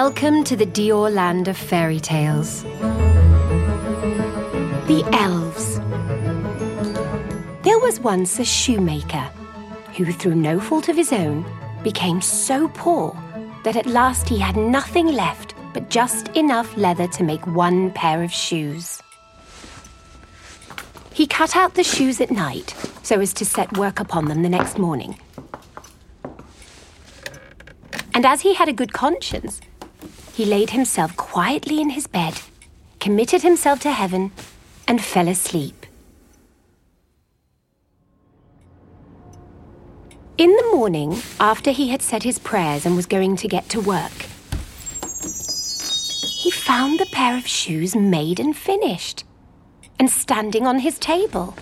Welcome to the Dior land of fairy tales. The Elves. There was once a shoemaker who, through no fault of his own, became so poor that at last he had nothing left but just enough leather to make one pair of shoes. He cut out the shoes at night so as to set work upon them the next morning. And as he had a good conscience, he laid himself quietly in his bed, committed himself to heaven, and fell asleep. In the morning, after he had said his prayers and was going to get to work, he found the pair of shoes made and finished, and standing on his table.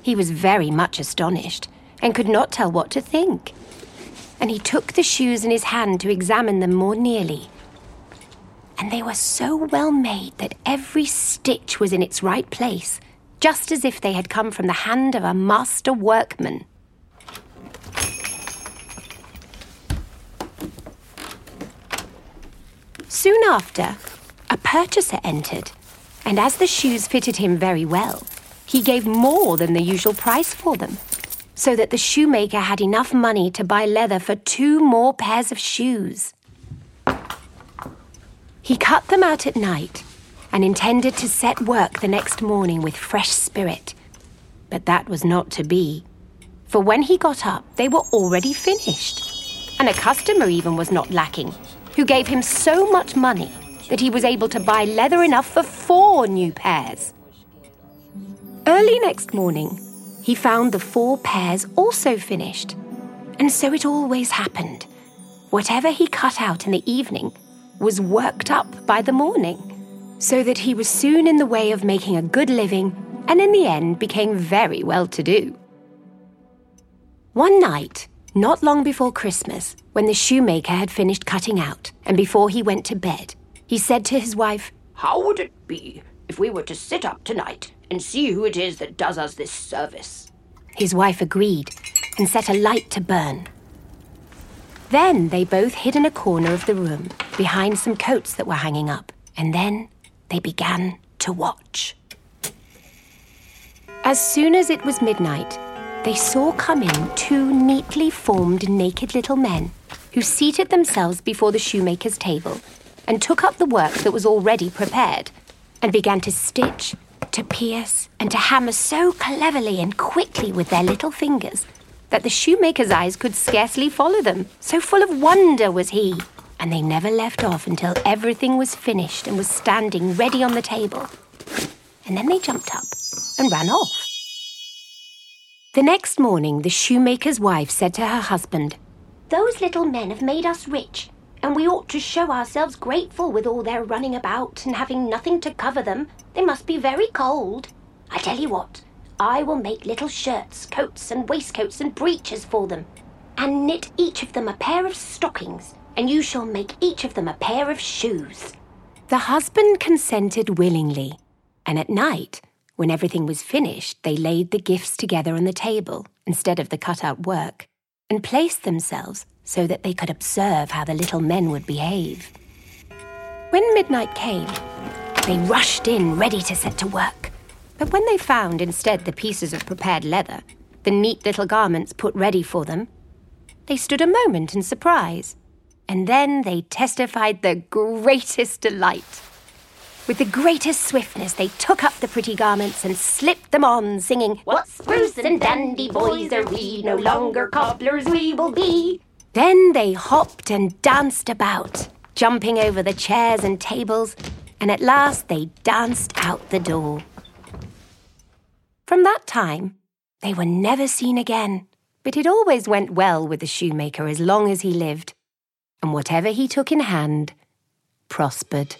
He was very much astonished and could not tell what to think. And he took the shoes in his hand to examine them more nearly and they were so well made that every stitch was in its right place, just as if they had come from the hand of a master workman. Soon after, a purchaser entered, and as the shoes fitted him very well, he gave more than the usual price for them, so that the shoemaker had enough money to buy leather for two more pairs of shoes. He cut them out at night and intended to set work the next morning with fresh spirit. But that was not to be. For when he got up, they were already finished. And a customer even was not lacking, who gave him so much money that he was able to buy leather enough for four new pairs. Early next morning, he found the four pairs also finished. And so it always happened. Whatever he cut out in the evening was worked up by the morning, so that he was soon in the way of making a good living and in the end became very well to do. One night, not long before Christmas, when the shoemaker had finished cutting out and before he went to bed, he said to his wife, How would it be if we were to sit up tonight and see who it is that does us this service? His wife agreed and set a light to burn. Then they both hid in a corner of the room behind some coats that were hanging up, and then they began to watch. As soon as it was midnight, they saw come in two neatly formed naked little men who seated themselves before the shoemaker's table and took up the work that was already prepared and began to stitch, to pierce, and to hammer so cleverly and quickly with their little fingers that the shoemaker's eyes could scarcely follow them, so full of wonder was he. And they never left off until everything was finished and was standing ready on the table. And then they jumped up and ran off. The next morning, the shoemaker's wife said to her husband, Those little men have made us rich, and we ought to show ourselves grateful with all their running about and having nothing to cover them. They must be very cold. I tell you what, I will make little shirts, coats, and waistcoats and breeches for them, and knit each of them a pair of stockings, and you shall make each of them a pair of shoes. The husband consented willingly, and at night, when everything was finished, they laid the gifts together on the table instead of the cut out work, and placed themselves so that they could observe how the little men would behave. When midnight came, they rushed in ready to set to work. But when they found instead the pieces of prepared leather, the neat little garments put ready for them, they stood a moment in surprise, and then they testified the greatest delight. With the greatest swiftness, they took up the pretty garments and slipped them on, singing, What spruce and dandy boys are we? No longer cobblers we will be. Then they hopped and danced about, jumping over the chairs and tables, and at last they danced out the door. From that time, they were never seen again, but it always went well with the shoemaker as long as he lived, and whatever he took in hand prospered.